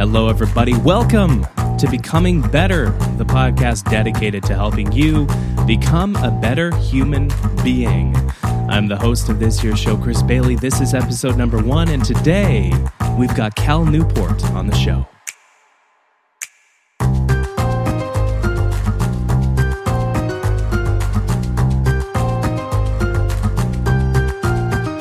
Hello, everybody. Welcome to Becoming Better, the podcast dedicated to helping you become a better human being. I'm the host of this year's show, Chris Bailey. This is episode number one, and today we've got Cal Newport on the show.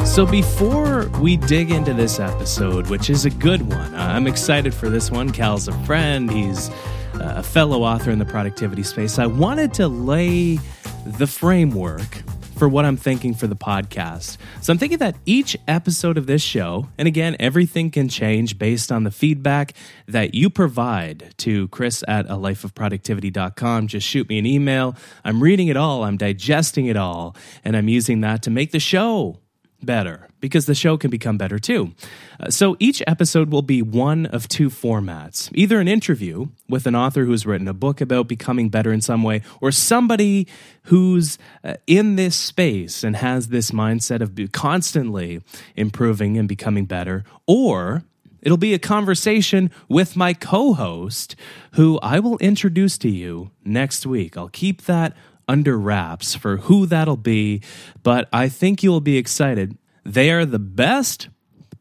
So, before we dig into this episode, which is a good one, uh, I'm excited for this one. Cal's a friend, he's uh, a fellow author in the productivity space. I wanted to lay the framework for what I'm thinking for the podcast. So, I'm thinking that each episode of this show, and again, everything can change based on the feedback that you provide to chris at a life of lifeofproductivity.com. Just shoot me an email. I'm reading it all, I'm digesting it all, and I'm using that to make the show better because the show can become better too. Uh, so each episode will be one of two formats either an interview with an author who's written a book about becoming better in some way, or somebody who's uh, in this space and has this mindset of constantly improving and becoming better, or It'll be a conversation with my co host, who I will introduce to you next week. I'll keep that under wraps for who that'll be, but I think you'll be excited. They are the best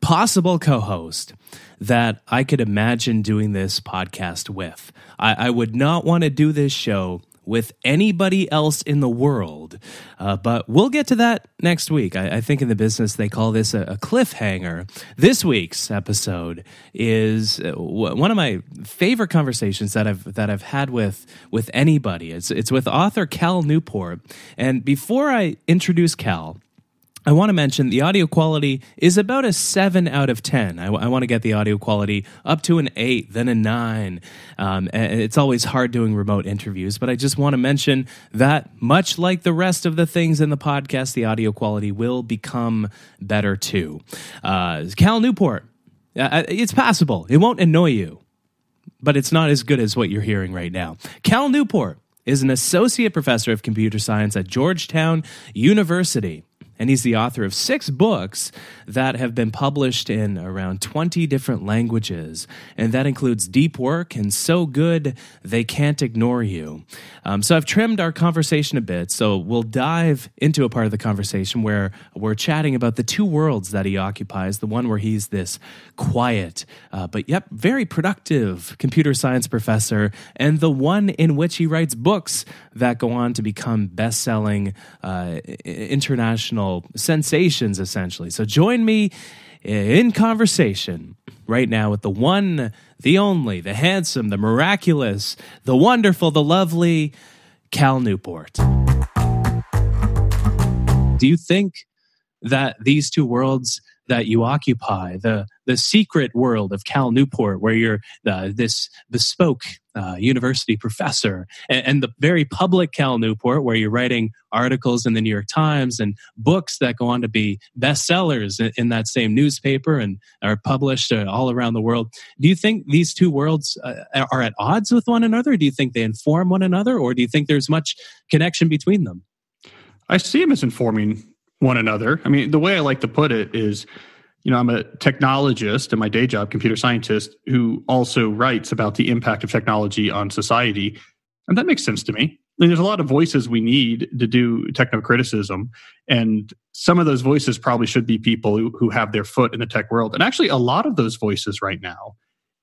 possible co host that I could imagine doing this podcast with. I, I would not want to do this show with anybody else in the world. Uh, but we'll get to that next week. I, I, think in the business they call this a, a cliffhanger. This week's episode is uh, one of my favorite conversations that I've that I've had with with anybody. It's it's with author Cal Newport. And before I introduce Cal, I want to mention the audio quality is about a 7 out of 10. I, want to get the audio quality up to an 8, then a 9. Um, it's always hard doing remote interviews, but I just want to mention that, much like the rest of the things in the podcast, the audio quality will become better too. Uh, Cal Newport, uh, uh it's passable. It won't annoy you, but it's not as good as what you're hearing right now. Cal Newport is an associate professor of computer science at Georgetown University and he's the author of six books that have been published in around 20 different languages. And that includes Deep Work and So Good They Can't Ignore You. Um, so I've trimmed our conversation a bit. So we'll dive into a part of the conversation where we're chatting about the two worlds that he occupies the one where he's this quiet, uh, but yep, very productive computer science professor, and the one in which he writes books that go on to become best selling uh, international sensations, essentially. So join me in conversation right now with the one, the only, the handsome, the miraculous, the wonderful, the lovely Cal Newport. Do you think that these two worlds that you occupy, the the secret world of Cal Newport, where you're uh, this bespoke uh, university professor, and, and, the very public Cal Newport, where you're writing articles in the New York Times and books that go on to be bestsellers in, in that same newspaper and are published uh, all around the world. Do you think these two worlds uh, are at odds with one another? Do you think they inform one another, or do you think there's much connection between them? I see them as informing one another. I mean, the way I like to put it is, you know, I'm a technologist in my day job, computer scientist, who also writes about the impact of technology on society. And that makes sense to me. I mean, there's a lot of voices we need to do techno criticism. And some of those voices probably should be people who, who have their foot in the tech world. And actually, a lot of those voices right now,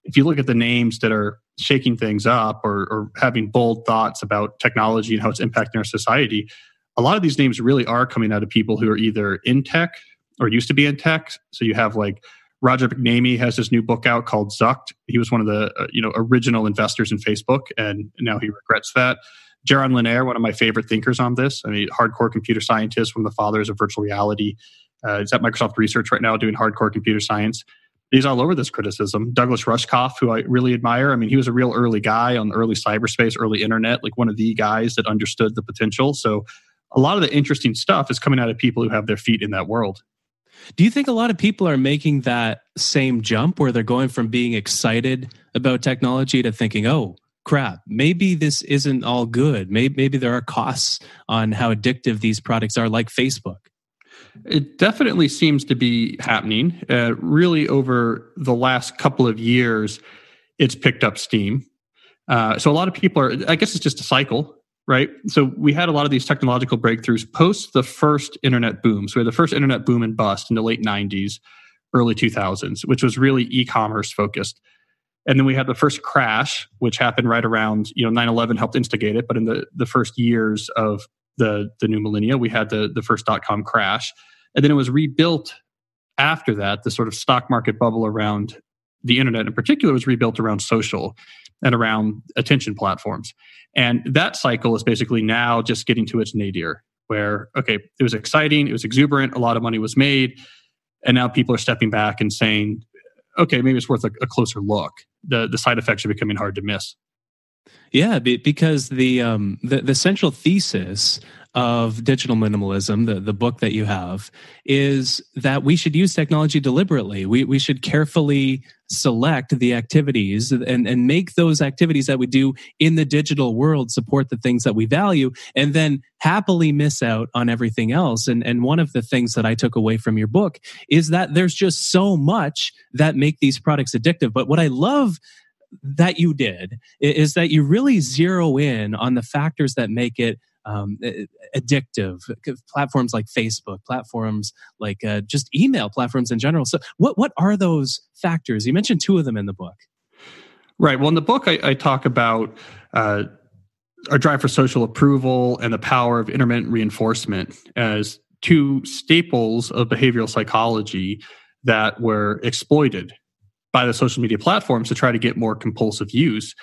if you look at the names that are shaking things up or, or having bold thoughts about technology and how it's impacting our society, a lot of these names really are coming out of people who are either in tech or used to be in tech. So you have like Roger McNamee has this new book out called Zucked. He was one of the uh, you know original investors in Facebook, and now he regrets that. Jaron Lanier, one of my favorite thinkers on this. I mean, hardcore computer scientist, one of the fathers of virtual reality. Uh, he's at Microsoft Research right now doing hardcore computer science. He's all over this criticism. Douglas Rushkoff, who I really admire. I mean, he was a real early guy on early cyberspace, early internet, like one of the guys that understood the potential. So a lot of the interesting stuff is coming out of people who have their feet in that world. Do you think a lot of people are making that same jump where they're going from being excited about technology to thinking, oh, crap, maybe this isn't all good. Maybe, maybe there are costs on how addictive these products are, like Facebook? It definitely seems to be happening. Uh, really, over the last couple of years, it's picked up steam. Uh, so a lot of people are, I guess it's just a cycle, right? So we had a lot of these technological breakthroughs post the first internet boom. So we had the first internet boom and bust in the late 90s, early 2000s, which was really e commerce focused. And then we had the first crash, which happened right around, you know, 9 11 helped instigate it. But in the, the first years of the, the new millennia, we had the, the first dot com crash. And then it was rebuilt after that. The sort of stock market bubble around the internet in particular was rebuilt around social and around attention platforms. And that cycle is basically now just getting to its nadir, where, okay, it was exciting, it was exuberant, a lot of money was made. And now people are stepping back and saying, okay, maybe it's worth a, a closer look. The, the side effects are becoming hard to miss. Yeah, because the um, the, the central thesis of digital minimalism, the, the book that you have, is that we should use technology deliberately. We, we should carefully select the activities and, and make those activities that we do in the digital world support the things that we value and then happily miss out on everything else. And, and one of the things that I took away from your book is that there's just so much that make these products addictive. But what I love that you did is that you really zero in on the factors that make it um, addictive platforms like facebook platforms like uh, just email platforms in general. So what, what are those factors? You mentioned two of them in the book. Right. Well in the book i, I talk about uh, our drive for social approval and the power of intermittent reinforcement as two staples of behavioral psychology that were exploited by the social media platforms to try to get more compulsive use.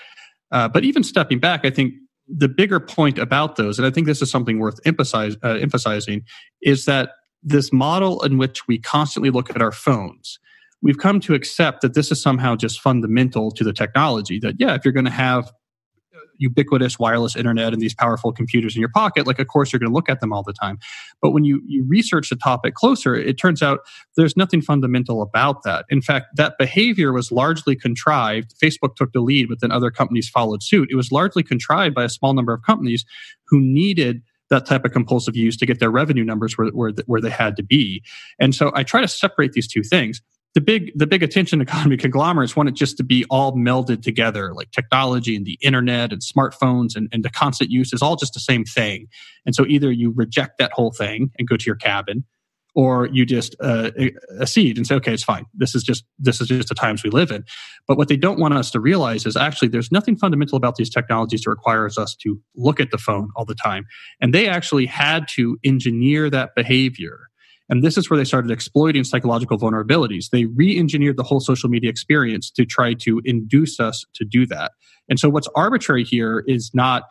Uh, but even stepping back i think the bigger point about those, and I think this is something worth emphasize, uh, emphasizing, is that this model in which we constantly look at our phones, we've come to accept that this is somehow just fundamental to the technology. That, yeah, if you're going to have ubiquitous wireless internet and these powerful computers in your pocket, like of course you're going to look at them all the time. But when you you research the topic closer, it turns out there's nothing fundamental about that. In fact, that behavior was largely contrived. Facebook took the lead, but then other companies followed suit. It was largely contrived by a small number of companies who needed that type of compulsive use to get their revenue numbers where, where, where they had to be. And so I try to separate these two things the big the big attention economy conglomerates want it just to be all melded together like technology and the internet and smartphones and, and the constant use is all just the same thing. And so either you reject that whole thing and go to your cabin or you just uh, accede and say okay it's fine. This is just this is just the times we live in. But what they don't want us to realize is actually there's nothing fundamental about these technologies that requires us to look at the phone all the time. And they actually had to engineer that behavior and this is where they started exploiting psychological vulnerabilities. They re engineered the whole social media experience to try to induce us to do that. And so, what's arbitrary here is not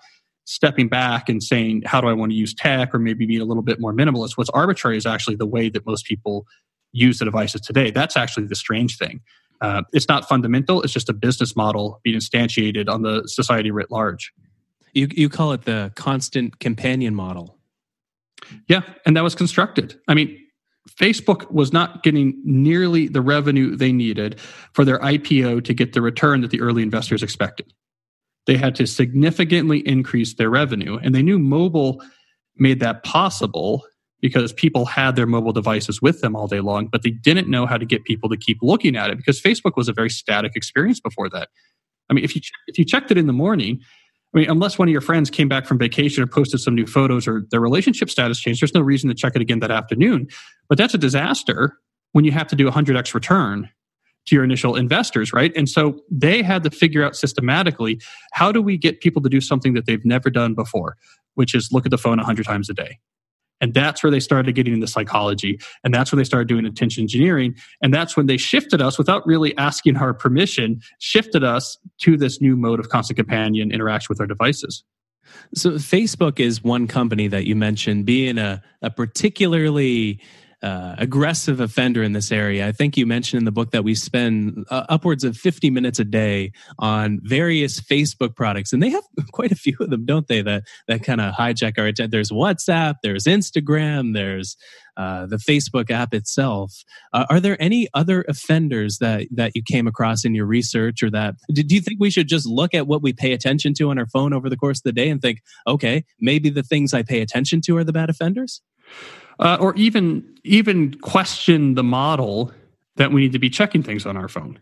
stepping back and saying, How do I want to use tech or maybe be a little bit more minimalist? What's arbitrary is actually the way that most people use the devices today. That's actually the strange thing. Uh, it's not fundamental, it's just a business model being instantiated on the society writ large. You, you call it the constant companion model. Yeah, and that was constructed. I mean, Facebook was not getting nearly the revenue they needed for their IPO to get the return that the early investors expected. They had to significantly increase their revenue, and they knew mobile made that possible because people had their mobile devices with them all day long, but they didn't know how to get people to keep looking at it because Facebook was a very static experience before that. I mean, if you if you checked it in the morning, I mean, unless one of your friends came back from vacation or posted some new photos or their relationship status changed, there's no reason to check it again that afternoon. But that's a disaster when you have to do a 100x return to your initial investors, right? And so they had to figure out systematically how do we get people to do something that they've never done before, which is look at the phone 100 times a day. And that's where they started getting into psychology. And that's where they started doing attention engineering. And that's when they shifted us without really asking our permission, shifted us to this new mode of constant companion interaction with our devices. So, Facebook is one company that you mentioned being a, a particularly uh, aggressive offender in this area. I think you mentioned in the book that we spend uh, upwards of 50 minutes a day on various Facebook products, and they have quite a few of them, don't they? That that kind of hijack our attention. There's WhatsApp, there's Instagram, there's uh, the Facebook app itself. Uh, are there any other offenders that that you came across in your research, or that do you think we should just look at what we pay attention to on our phone over the course of the day and think, okay, maybe the things I pay attention to are the bad offenders? Uh, or even even question the model that we need to be checking things on our phone.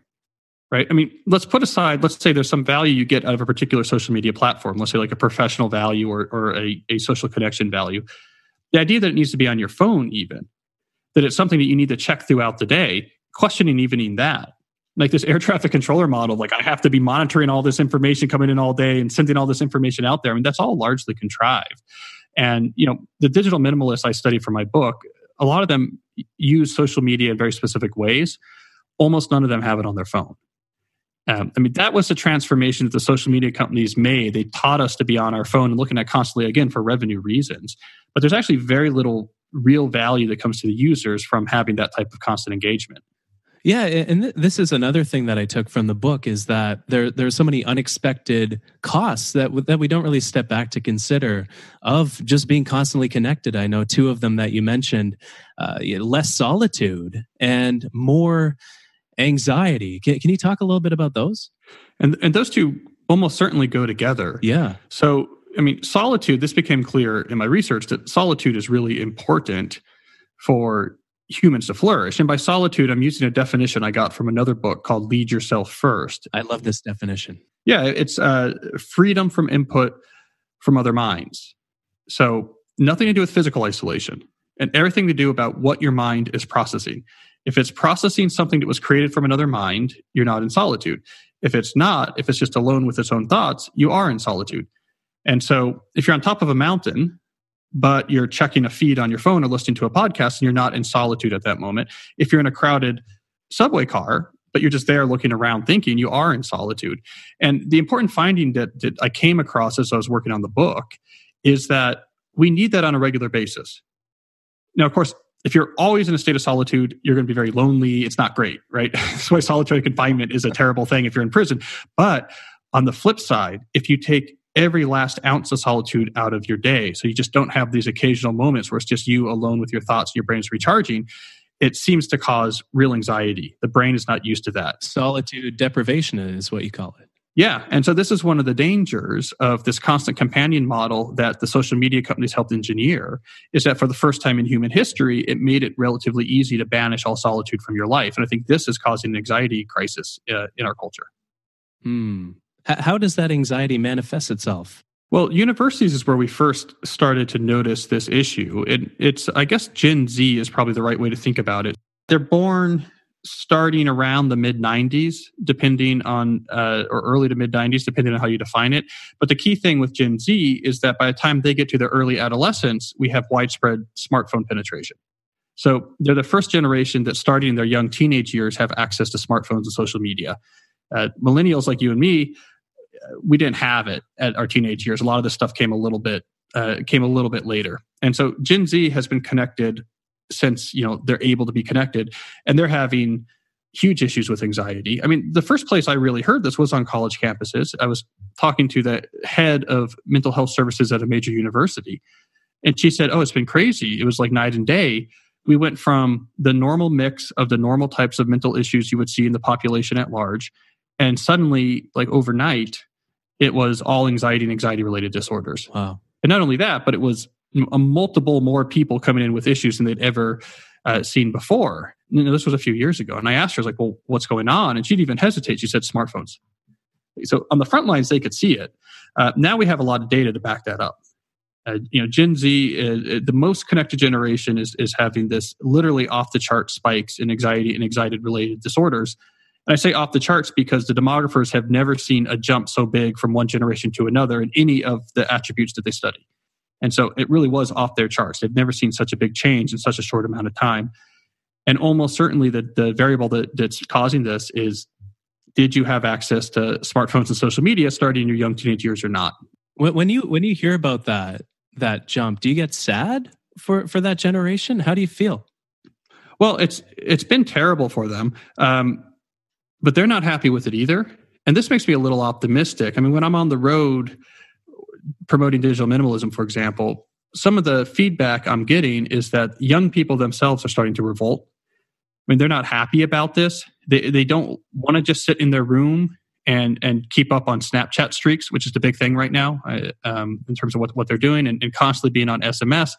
right? I mean, let's put aside, let's say there's some value you get out of a particular social media platform, let's say like a professional value or, or a, a social connection value. The idea that it needs to be on your phone, even, that it's something that you need to check throughout the day, questioning even that. Like this air traffic controller model, like I have to be monitoring all this information coming in all day and sending all this information out there. I mean, that's all largely contrived. And, you know, the digital minimalists I study for my book, a lot of them use social media in very specific ways. Almost none of them have it on their phone. Um, I mean, that was the transformation that the social media companies made. They taught us to be on our phone and looking at constantly, again, for revenue reasons. But there's actually very little real value that comes to the users from having that type of constant engagement. Yeah, and th- this is another thing that I took from the book is that there there's so many unexpected costs that w- that we don't really step back to consider of just being constantly connected. I know two of them that you mentioned: uh, less solitude and more anxiety. Can, can you talk a little bit about those? And and those two almost certainly go together. Yeah. So I mean, solitude. This became clear in my research that solitude is really important for humans to flourish. And by solitude, I'm using a definition I got from another book called Lead Yourself First. I love this definition. Yeah, it's uh, freedom from input from other minds. So, nothing to do with physical isolation and everything to do about what your mind is processing. If it's processing something that was created from another mind, you're not in solitude. If it's not, if it's just alone with its own thoughts, you are in solitude. And so, if you're on top of a mountain but you're checking a feed on your phone or listening to a podcast and you're not in solitude at that moment. If you're in a crowded subway car, but you're just there looking around thinking, you are in solitude. And the important finding that, that I came across as I was working on the book is that we need that on a regular basis. Now, of course, if you're always in a state of solitude, you're going to be very lonely. It's not great, right? That's why solitary confinement is a terrible thing if you're in prison. But on the flip side, if you take every last ounce of solitude out of your day. So you just don't have these occasional moments where it's just you alone with your thoughts and your brain's recharging. It seems to cause real anxiety. The brain is not used to that. Solitude deprivation is what you call it. Yeah. And so this is one of the dangers of this constant companion model that the social media companies helped engineer is that for the first time in human history, it made it relatively easy to banish all solitude from your life. And I think this is causing an anxiety crisis uh, in our culture. Hmm. How does that anxiety manifest itself? Well, universities is where we first started to notice this issue. It, it's, I guess, Gen Z is probably the right way to think about it. They're born starting around the mid 90s, depending on, uh, or early to mid 90s, depending on how you define it. But the key thing with Gen Z is that by the time they get to their early adolescence, we have widespread smartphone penetration. So they're the first generation that starting in their young teenage years have access to smartphones and social media. Uh, millennials like you and me we didn't have it at our teenage years. A lot of this stuff came a little bit uh, came a little bit later, and so Gen Z has been connected since you know they're able to be connected, and they're having huge issues with anxiety. I mean, the first place I really heard this was on college campuses. I was talking to the head of mental health services at a major university, and she said, "Oh, it's been crazy. It was like night and day." We went from the normal mix of the normal types of mental issues you would see in the population at large, and suddenly, like overnight, it was all anxiety and anxiety related disorders. Wow. And not only that, but it was a multiple more people coming in with issues than they'd ever uh, seen before. You know, this was a few years ago. And I asked her, I was like, well, what's going on? And she'd even hesitate. She said, smartphones. So on the front lines, they could see it. Uh, now we have a lot of data to back that up. Uh, you know, Gen Z, uh, the most connected generation, is is having this literally off the chart spikes in anxiety and anxiety related disorders I say off the charts because the demographers have never seen a jump so big from one generation to another in any of the attributes that they study. And so it really was off their charts. They've never seen such a big change in such a short amount of time. And almost certainly the, the variable that, that's causing this is did you have access to smartphones and social media starting in your young teenage years or not? When you when you hear about that that jump, do you get sad for for that generation? How do you feel? Well, it's it's been terrible for them. Um, but they're not happy with it either. And this makes me a little optimistic. I mean, when I'm on the road promoting digital minimalism, for example, some of the feedback I'm getting is that young people themselves are starting to revolt. I mean, they're not happy about this. They, they don't want to just sit in their room and, and keep up on Snapchat streaks, which is the big thing right now um, in terms of what, what they're doing and, and constantly being on SMS.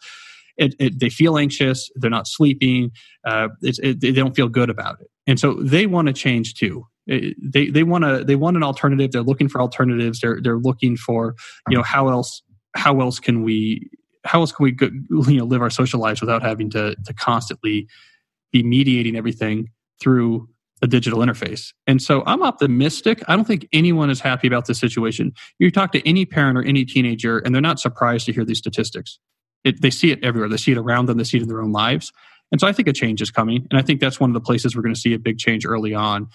It, it, they feel anxious. They're not sleeping. Uh, it, they don't feel good about it. And so they want to change too. They they want to they want an alternative. They're looking for alternatives. They're they're looking for you know how else how else can we how else can we you know live our social lives without having to to constantly be mediating everything through a digital interface. And so I'm optimistic. I don't think anyone is happy about this situation. You talk to any parent or any teenager, and they're not surprised to hear these statistics. It, they see it everywhere. They see it around them. They see it in their own lives. And so I think a change is coming. And I think that's one of the places we're going to see a big change early on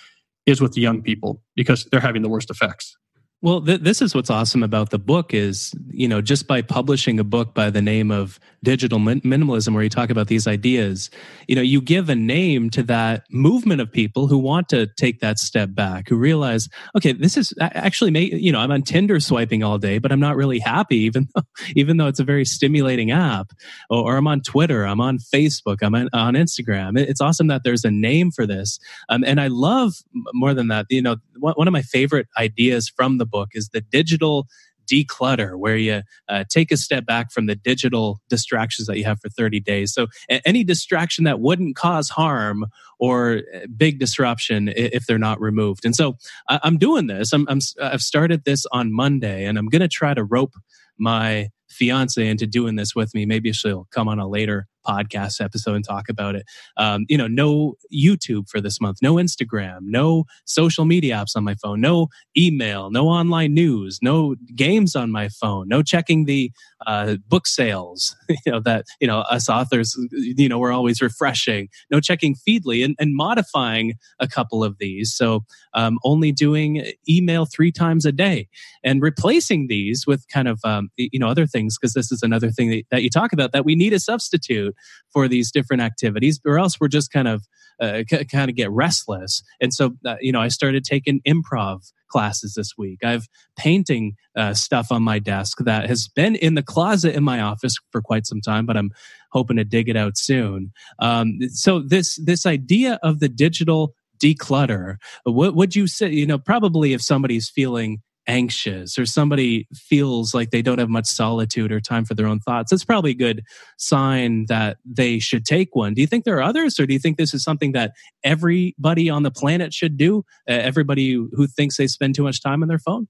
is with the young people because they're having the worst effects. Well, th- this is what's awesome about the book is, you know, just by publishing a book by the name of Digital Min- Minimalism, where you talk about these ideas, you know, you give a name to that movement of people who want to take that step back, who realize, okay, this is actually, may, you know, I'm on Tinder swiping all day, but I'm not really happy, even though, even though it's a very stimulating app. Or, or I'm on Twitter, I'm on Facebook, I'm on, on Instagram. It's awesome that there's a name for this, um, and I love more than that. You know, one of my favorite ideas from the book is the digital declutter where you uh, take a step back from the digital distractions that you have for 30 days. So any distraction that wouldn't cause harm or uh, big disruption if they're not removed. And so i'm doing this. I'm, I'm i've started this on monday and i'm going to try to rope my fiance into doing this with me. Maybe she'll come on a later podcast episode and talk about it. Um, you know, no YouTube for this month, no Instagram, no social media apps on my phone, no email, no online news, no games on my phone, no checking the uh, book sales. You know that you know us authors, you know, we're always refreshing. No checking Feedly and, and modifying a couple of these. So um, only doing email three times a day and replacing these with kind of um, you know other things because this is another thing that, that you talk about that we need a substitute for these different activities, or else we're just kind of uh, c- kind of get restless. And so, uh, you know, I started taking improv classes this week. I've painting uh, stuff on my desk that has been in the closet in my office for quite some time, but I'm hoping to dig it out soon. Um, so this this idea of the digital declutter, what would you say? You know, probably if somebody's feeling anxious or somebody feels like they don't have much solitude or time for their own thoughts, that's probably a good sign that they should take one. Do you think there are others, or do you think this is something that everybody on the planet should do? Uh, everybody who thinks they spend too much time on their phone?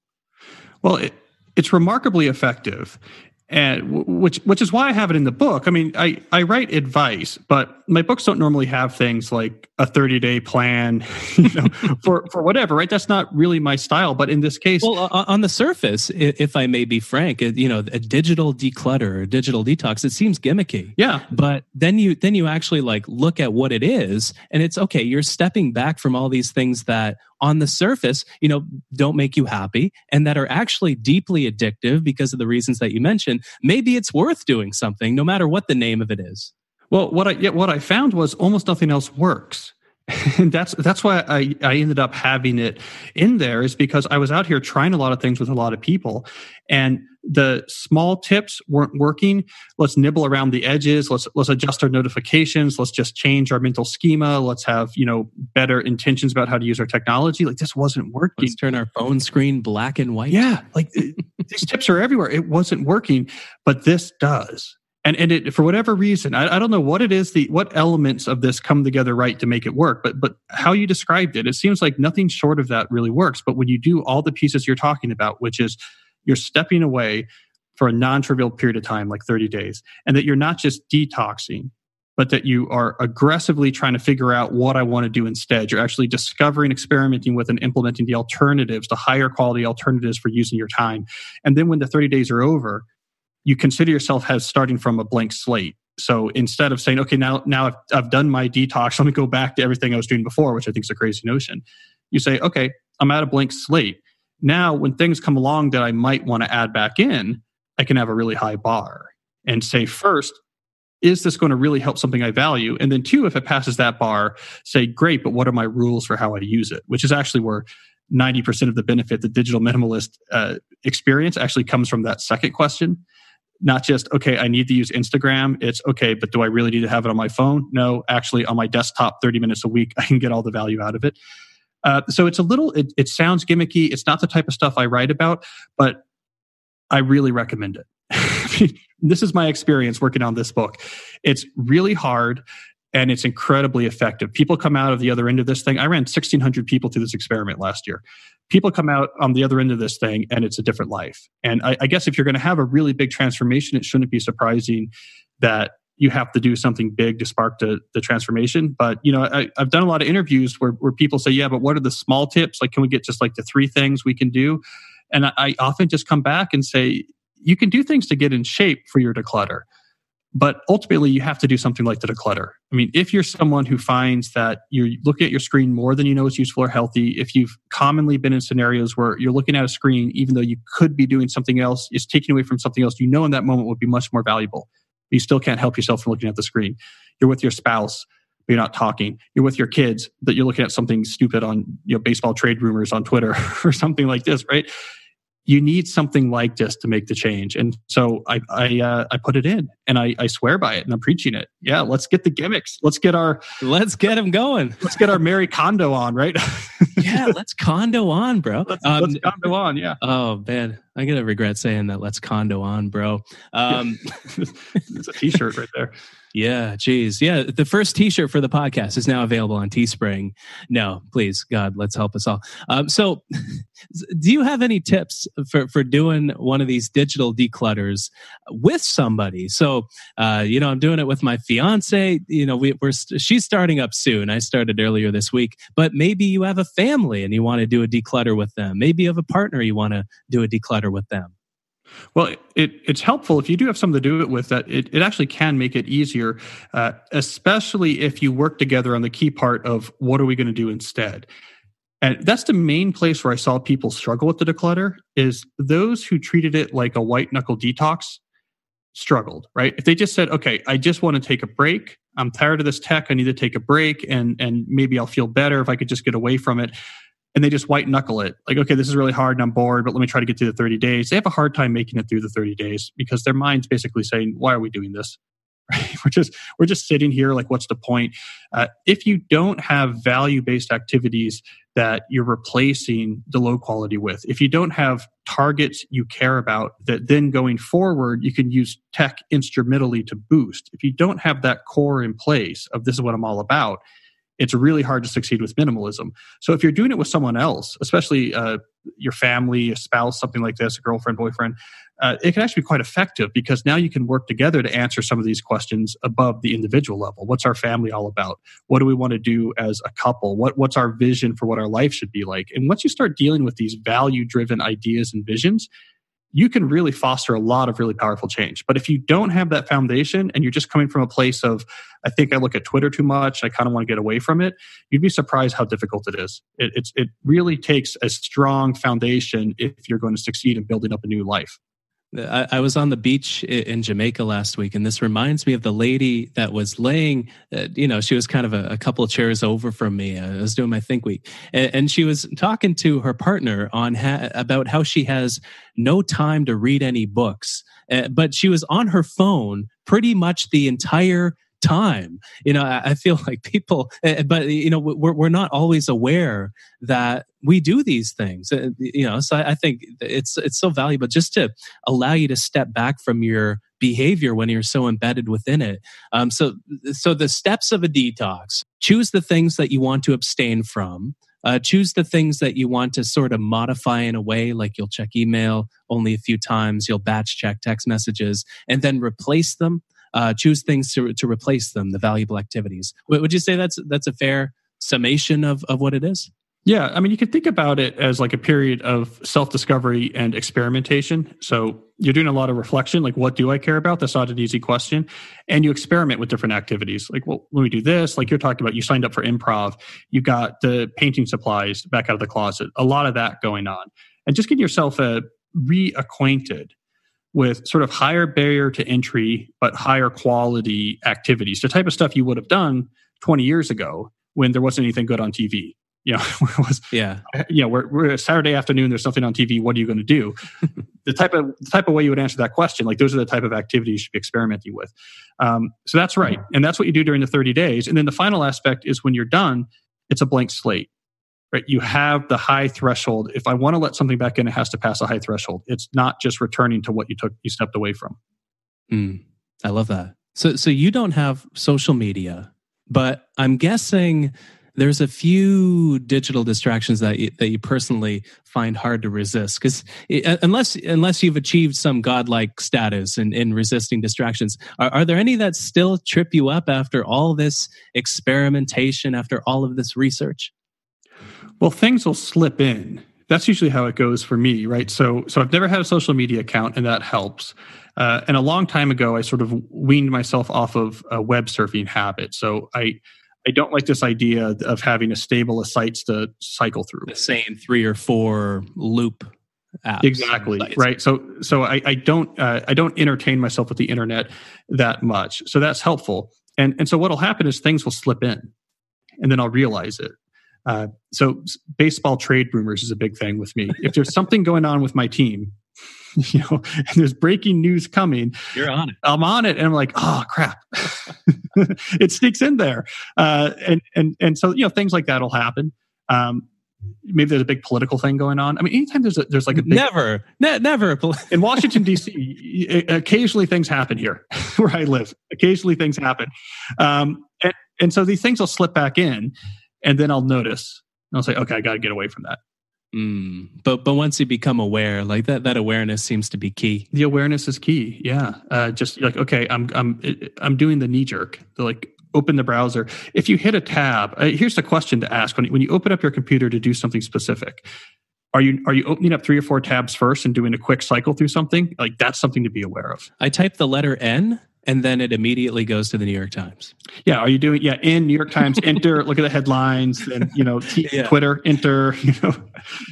Well, it, it's remarkably effective and which which is why I have it in the book. I mean, I I write advice, but my books don't normally have things like a 30 day plan, you know, for for whatever, right? That's not really my style. But in this case, well, on the surface, if I may be frank, you know, a digital declutter, a digital detox, it seems gimmicky. Yeah, but then you then you actually like look at what it is, and it's okay. You're stepping back from all these things that on the surface, you know, don't make you happy and that are actually deeply addictive because of the reasons that you mentioned, maybe it's worth doing something no matter what the name of it is. Well, what I yeah, what I found was almost nothing else works. And that's that's why I, I ended up having it in there is because I was out here trying a lot of things with a lot of people and the small tips weren't working. Let's nibble around the edges. Let's let's adjust our notifications. Let's just change our mental schema. Let's have, you know, better intentions about how to use our technology. Like this wasn't working. Let's turn our phone screen black and white. Yeah. Like these tips are everywhere. It wasn't working, but this does and and it for whatever reason I, I, don't know what it is the what elements of this come together right to make it work but but how you described it it seems like nothing short of that really works but when you do all the pieces you're talking about which is you're stepping away for a non-trivial period of time like 30 days and that you're not just detoxing but that you are aggressively trying to figure out what I want to do instead. You're actually discovering, experimenting with, and implementing the alternatives, the higher quality alternatives for using your time. And then when the 30 days are over, you consider yourself as starting from a blank slate. So instead of saying, okay, now now I've, I've done my detox, let me go back to everything I was doing before, which I think is a crazy notion. You say, okay, I'm at a blank slate. Now, when things come along that I might want to add back in, I can have a really high bar and say, first, is this going to really help something I value? And then, two, if it passes that bar, say, great, but what are my rules for how I use it? Which is actually where 90% of the benefit, the digital minimalist uh, experience actually comes from that second question not just okay i need to use instagram it's okay but do i really need to have it on my phone? No actually on my desktop 30 minutes a week i can get all the value out of it. Uh, so it's a little it, it sounds gimmicky it's not the type of stuff i write about but i really recommend it. This is my experience working on this book. It's really hard and it's incredibly effective. People come out of the other end of this thing. I ran 1,600 people through this experiment last year. People come out on the other end of this thing, and it's a different life. And I, I guess if you're going to have a really big transformation, it shouldn't be surprising that you have to do something big to spark the, the transformation. But you know, I, have done a lot of interviews where, where people say, "Yeah, but what are the small tips? Like, can we get just like the three things we can do?" And I, I often just come back and say, "You can do things to get in shape for your declutter." But ultimately, you have to do something like the declutter. I mean, if you're someone who finds that you're looking at your screen more than you know is useful or healthy, if you've commonly been in scenarios where you're looking at a screen, even though you could be doing something else, is taking away from something else you know in that moment would be much more valuable. You still can't help yourself from looking at the screen. You're with your spouse, but you're not talking. You're with your kids, but you're looking at something stupid on you know baseball trade rumors on Twitter or something like this, right? you need something like this to make the change. And so I I, uh, I put it in, and I, I swear by it, and I'm preaching it. Yeah, let's get the gimmicks. Let's get our let's get them going. Let's get our Marie Kondo on, right? yeah, let's Kondo on, bro. Let's, um, let's Kondo on. Yeah. Oh man, I gotta regret saying that. Let's Kondo on, bro. Um, it's a T-shirt right there. Yeah, geez. Yeah, the first t shirt for the podcast is now available on Teespring. No, please, God, let's help us all. Um, so, do you have any tips for, for doing one of these digital declutters with somebody? So, uh, you know, I'm doing it with my fiance. You know, we, are she's starting up soon. I started earlier this week, but maybe you have a family and you want to do a declutter with them. Maybe you have a partner you want to do a declutter with them. Well, it, it's helpful if you do have something to do it with that. It, it actually can make it easier, uh, especially if you work together on the key part of what are we going to do instead. And that's the main place where I saw people struggle with the declutter is those who treated it like a white knuckle detox struggled, right? If they just said, okay, I just want to take a break. I'm tired of this tech. I need to take a break and, and maybe I'll feel better if I could just get away from it and they just white knuckle it. Like, okay, this is really hard and I'm bored, but let me try to get through the 30 days. They have a hard time making it through the 30 days because their mind's basically saying, why are we doing this? Right? We're just we're just sitting here. Like, what's the point? Uh, if you don't have value based activities that you're replacing the low quality with, if you don't have targets you care about that then going forward you can use tech instrumentally to boost. If you don't have that core in place of this is what I'm all about, it's really hard to succeed with minimalism. So if you're doing it with someone else, especially uh, your family, a spouse, something like this, a girlfriend, boyfriend, uh, it can actually be quite effective because now you can work together to answer some of these questions above the individual level. What's our family all about? What do we want to do as a couple? What, what's our vision for what our life should be like? And once you start dealing with these value driven ideas and visions, you can really foster a lot of really powerful change. But if you don't have that foundation and you're just coming from a place of, I think I look at Twitter too much, I kind of want to get away from it, you'd be surprised how difficult it is. It, it really takes a strong foundation if you're going to succeed in building up a new life. I, I, was on the beach in Jamaica last week, and this reminds me of the lady that was laying. Uh, you know, she was kind of a, a, couple of chairs over from me. I was doing my think week, and, and she was talking to her partner on ha- about how she has no time to read any books, uh, but she was on her phone pretty much the entire time. You know i feel like people eh, but you know we're, we're not always aware that we do these things. Eh, you know so i think it's it's so valuable just to allow you to step back from your behavior when you're so embedded within it. Um, so so the steps of a detox choose the things that you want to abstain from. Uh, choose the things that you want to sort of modify in a way like you'll check email only a few times you'll batch check text messages and then replace them uh, choose things to, to replace them, the valuable activities. Would you say that's that's a fair summation of, of what it is? Yeah, I mean, you could think about it as like a period of self discovery and experimentation. So you're doing a lot of reflection, like, what do I care about? That's not an easy question. And you experiment with different activities. Like, well, when we do this, like you're talking about, you signed up for improv, you got the painting supplies back out of the closet, a lot of that going on. And just getting yourself uh, reacquainted with sort of higher barrier to entry but higher quality activities the type of stuff you would have done 20 years ago when there wasn't anything good on tv you know was yeah. you know we're, we're saturday afternoon there's something on tv what are you going to do? The type of the type of way you would answer that question like those are the type of activities you should be experimenting with. Um, so that's right and that's what you do during the 30 days and then the final aspect is when you're done it's a blank slate right? You have the high threshold. If i want to let something back in it has to pass a high threshold. It's not just returning to what you took you stepped away from. Mm, i love that. So so you don't have social media but I'm guessing there's a few digital distractions that you, that you personally find hard to resist. Because unless unless you've achieved some godlike status in, in resisting distractions are, are there any that still trip you up after all this experimentation after all of this research well things will slip in that's usually how it goes for me right so so i've never had a social media account and that helps uh, and a long time ago i sort of weaned myself off of a web surfing habit so i I don't like this idea of having a stable of sites to cycle through. The same three or four loop apps. Exactly right. So so I, I don't uh, I don't entertain myself with the internet that much. So that's helpful. And and so what'll happen is things will slip in, and then I'll realize it. Uh, so baseball trade rumors is a big thing with me. If there's something going on with my team, you know, and there's breaking news coming. You're on it. I'm on it, and I'm like, oh crap, it sneaks in there, uh, and and and so you know things like that will happen. Um, maybe there's a big political thing going on. I mean, anytime there's a, there's like a big, never, ne- never in Washington D.C. occasionally things happen here where I live. Occasionally things happen, um, and and so these things will slip back in, and then I'll notice. And I'll say, okay, I got to get away from that. Mm, but but once you become aware, like that, that awareness seems to be key. The awareness is key. Yeah, uh, just like okay, I'm I'm I'm doing the knee jerk. like open the browser. If you hit a tab, uh, here's the question to ask when when you open up your computer to do something specific. Are you are you opening up three or four tabs first and doing a quick cycle through something? Like that's something to be aware of. I type the letter N and then it immediately goes to the New York Times. Yeah, are you doing yeah in New York Times? enter, look at the headlines, and you know t- yeah. Twitter, enter, you know,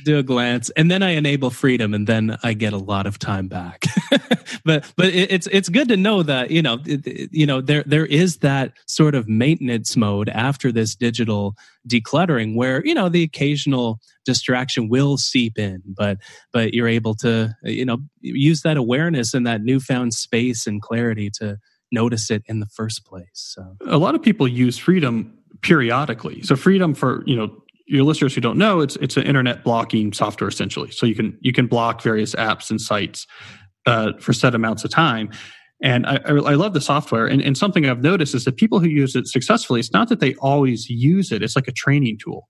do a glance, and then I enable freedom, and then I get a lot of time back. but but it, it's it's good to know that you know it, you know there there is that sort of maintenance mode after this digital decluttering where you know the occasional distraction will seep in but but you're able to you know use that awareness and that newfound space and clarity to notice it in the first place so. A lot of people use freedom periodically. So freedom for you know your listeners who don't know it's it's an internet blocking software essentially. So you can you can block various apps and sites uh, for set amounts of time and I, I, love the software. And, and something I've noticed is that people who use it successfully, it's not that they always use it, it's like a training tool.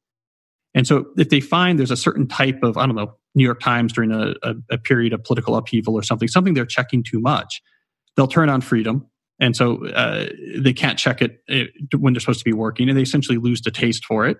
And so if they find there's a certain type of, I don't know, New York Times during a, a, a period of political upheaval or something, something they're checking too much, they'll turn on freedom. And so uh, they can't check it uh, when they're supposed to be working and they essentially lose the taste for it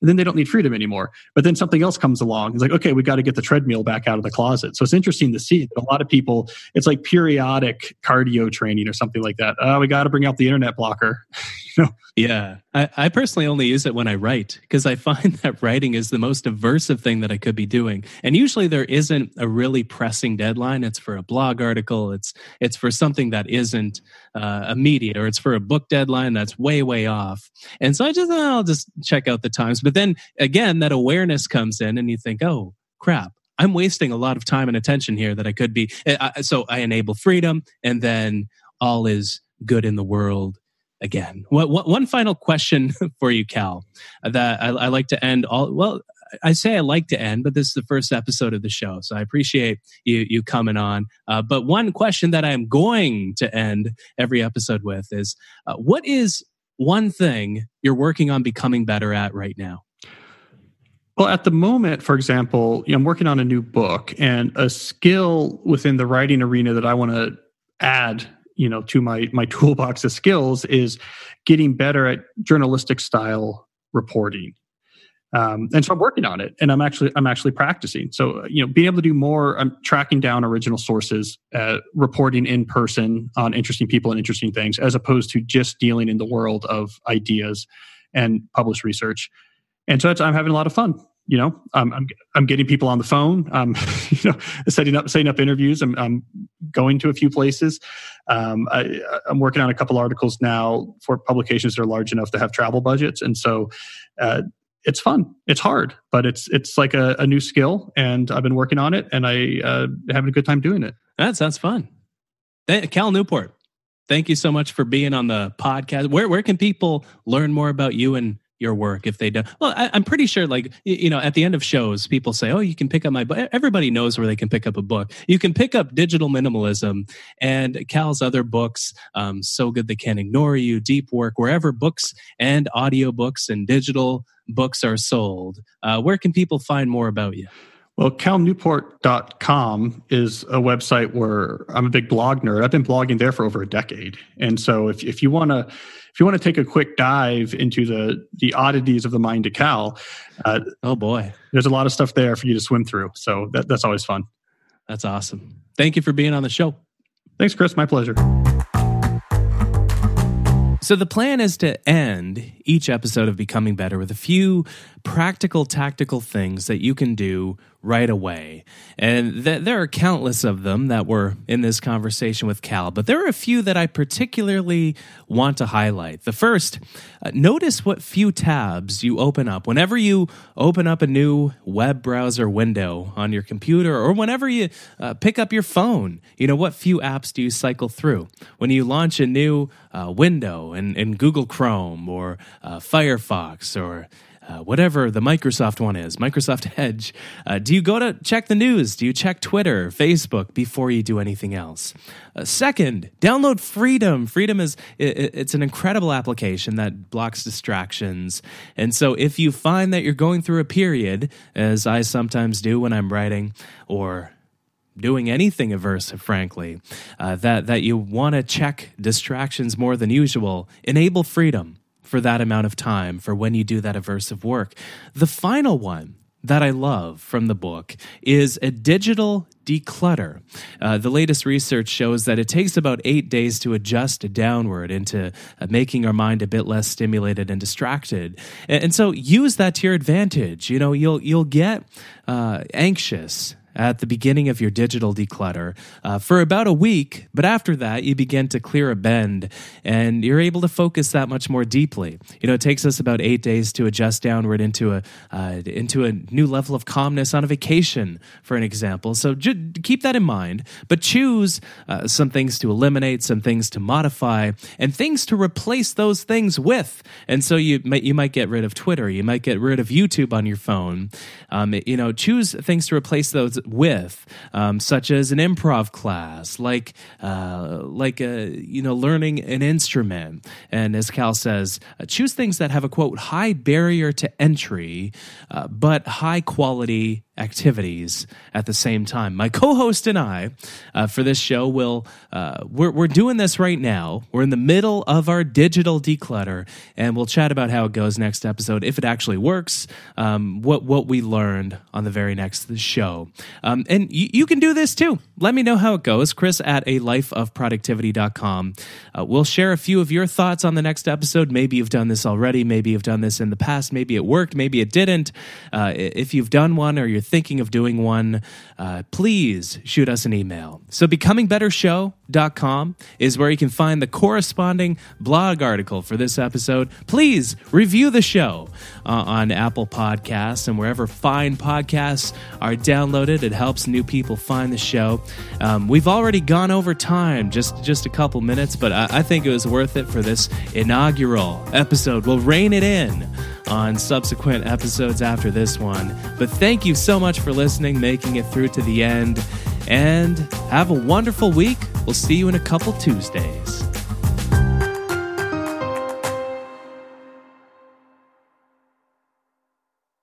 and then they don't need freedom anymore. But then something else comes along. It's like, okay, we got to get the treadmill back out of the closet. So it's interesting to see that a lot of people, it's like periodic cardio training or something like that. Oh, we got to bring out the internet blocker. know? Yeah. I, I personally only use it when I write because I find that writing is the most aversive thing that I could be doing. And usually there isn't a really pressing deadline. It's for a blog article. It's it's for something that isn't uh, immediate, or it's for a book deadline that's way way off. And so I just I'll just check out the times. But then again, that awareness comes in, and you think, oh crap, I'm wasting a lot of time and attention here that I could be. Eh, so I enable freedom, and then all is good in the world again. What, what, one final question for you, Cal, that I, I, like to end all. Well, I say I like to end, but this is the first episode of the show, so I appreciate you you coming on. Uh, but one question that I am going to end every episode with is, uh, what is one thing you're working on becoming better at right now? Well, at the moment, for example, you know, I'm working on a new book, and a skill within the writing arena that I want to add you know to my my toolbox of skills is getting better at journalistic style reporting. Um, and so i'm working on it and i'm actually i'm actually practicing. So you know being able to do more i'm tracking down original sources uh, reporting in person on interesting people and interesting things as opposed to just dealing in the world of ideas and published research. And so i'm having a lot of fun you know I'm, I'm i'm getting people on the phone i'm you know setting up setting up interviews. I'm, I'm going to a few places. Um, I, am working on a couple articles now for publications that are large enough to have travel budgets. And so uh, it's fun. It's hard but it's it's like a, a, new skill and i've been working on it and i uh, having a good time doing it. That sounds fun. Cal newport thank you so much for being on the podcast. Where where can people learn more about you and your work if they don't. Well, I, am pretty sure, like, you know, at the end of shows, people say, oh, you can pick up my book. Everybody knows where they can pick up a book. You can pick up Digital Minimalism and Cal's other books, um, So Good They Can't Ignore You, Deep Work, wherever books and audiobooks and digital books are sold. Uh, where can people find more about you? Well, calnewport.com is a website where I'm a big blog nerd. I've been blogging there for over a decade. And so if, if you want to if you want to take a quick dive into the the oddities of the mind of Cal, uh, oh boy, there's a lot of stuff there for you to swim through. So that, that's always fun. That's awesome. Thank you for being on the show. Thanks, Chris. My pleasure. So, the plan is to end each episode of Becoming Better with a few practical, tactical things that you can do right away. And th- there are countless of them that were in this conversation with Cal, but there are a few that I particularly want to highlight. The first, uh, notice what few tabs you open up. Whenever you open up a new web browser window on your computer or whenever you uh, pick up your phone, you know, what few apps do you cycle through? When you launch a new uh, window in, in Google Chrome or uh, Firefox or uh, whatever the Microsoft one is, Microsoft Edge. Uh, do you go to check the news? Do you check Twitter, Facebook before you do anything else? Uh, second, download Freedom. Freedom is it, it's an incredible application that blocks distractions. And so if you find that you're going through a period, as I sometimes do when I'm writing or doing anything aversive, frankly, uh, that that you want to check distractions more than usual, enable Freedom for that amount of time for when you do that aversive work. The final one that I love from the book is a digital declutter. Uh, the latest research shows that it takes about eight days to adjust downward into uh, making our mind a bit less stimulated and distracted. And, and, so use that to your advantage. You know, you'll you'll get uh, anxious at the beginning of your digital declutter uh, for about a week, but after that, you begin to clear a bend and you're able to focus that much more deeply. You know, it takes us about eight days to adjust downward into a uh, into a new level of calmness on a vacation, for an example. So ju- keep that in mind, but choose uh, some things to eliminate, some things to modify, and things to replace those things with. And so you might you might get rid of Twitter, you might get rid of YouTube on your phone. Um, you know, choose things to replace those with, um, such as an improv class, like uh, like a, you know learning an instrument. And as Cal says, uh, choose things that have a quote high barrier to entry, uh, but high quality activities at the same time. My co-host and I uh, for this show will uh, we're we're doing this right now. We're in the middle of our digital declutter, and we'll chat about how it goes next episode if it actually works. Um, what what we learned on the very next show, um, and y- you can do this too. Let me know how it goes, Chris at a life lifeofproductivity.com. Uh, we'll share a few of your thoughts on the next episode. Maybe you've done this already. Maybe you've done this in the past. Maybe it worked. Maybe it didn't. Uh, if you've done one or you're thinking of doing one, uh, please shoot us an email. So, becomingbettershow.com is where you can find the corresponding blog article for this episode. Please review the show uh, on Apple Podcasts and wherever fine podcasts are downloaded. It helps new people find the show. Um, we've already gone over time, just just a couple minutes, but I, I think it was worth it for this inaugural episode. We'll rein it in on subsequent episodes after this one. But thank you so much for listening, making it through to the end, and have a wonderful week. We'll see you in a couple Tuesdays.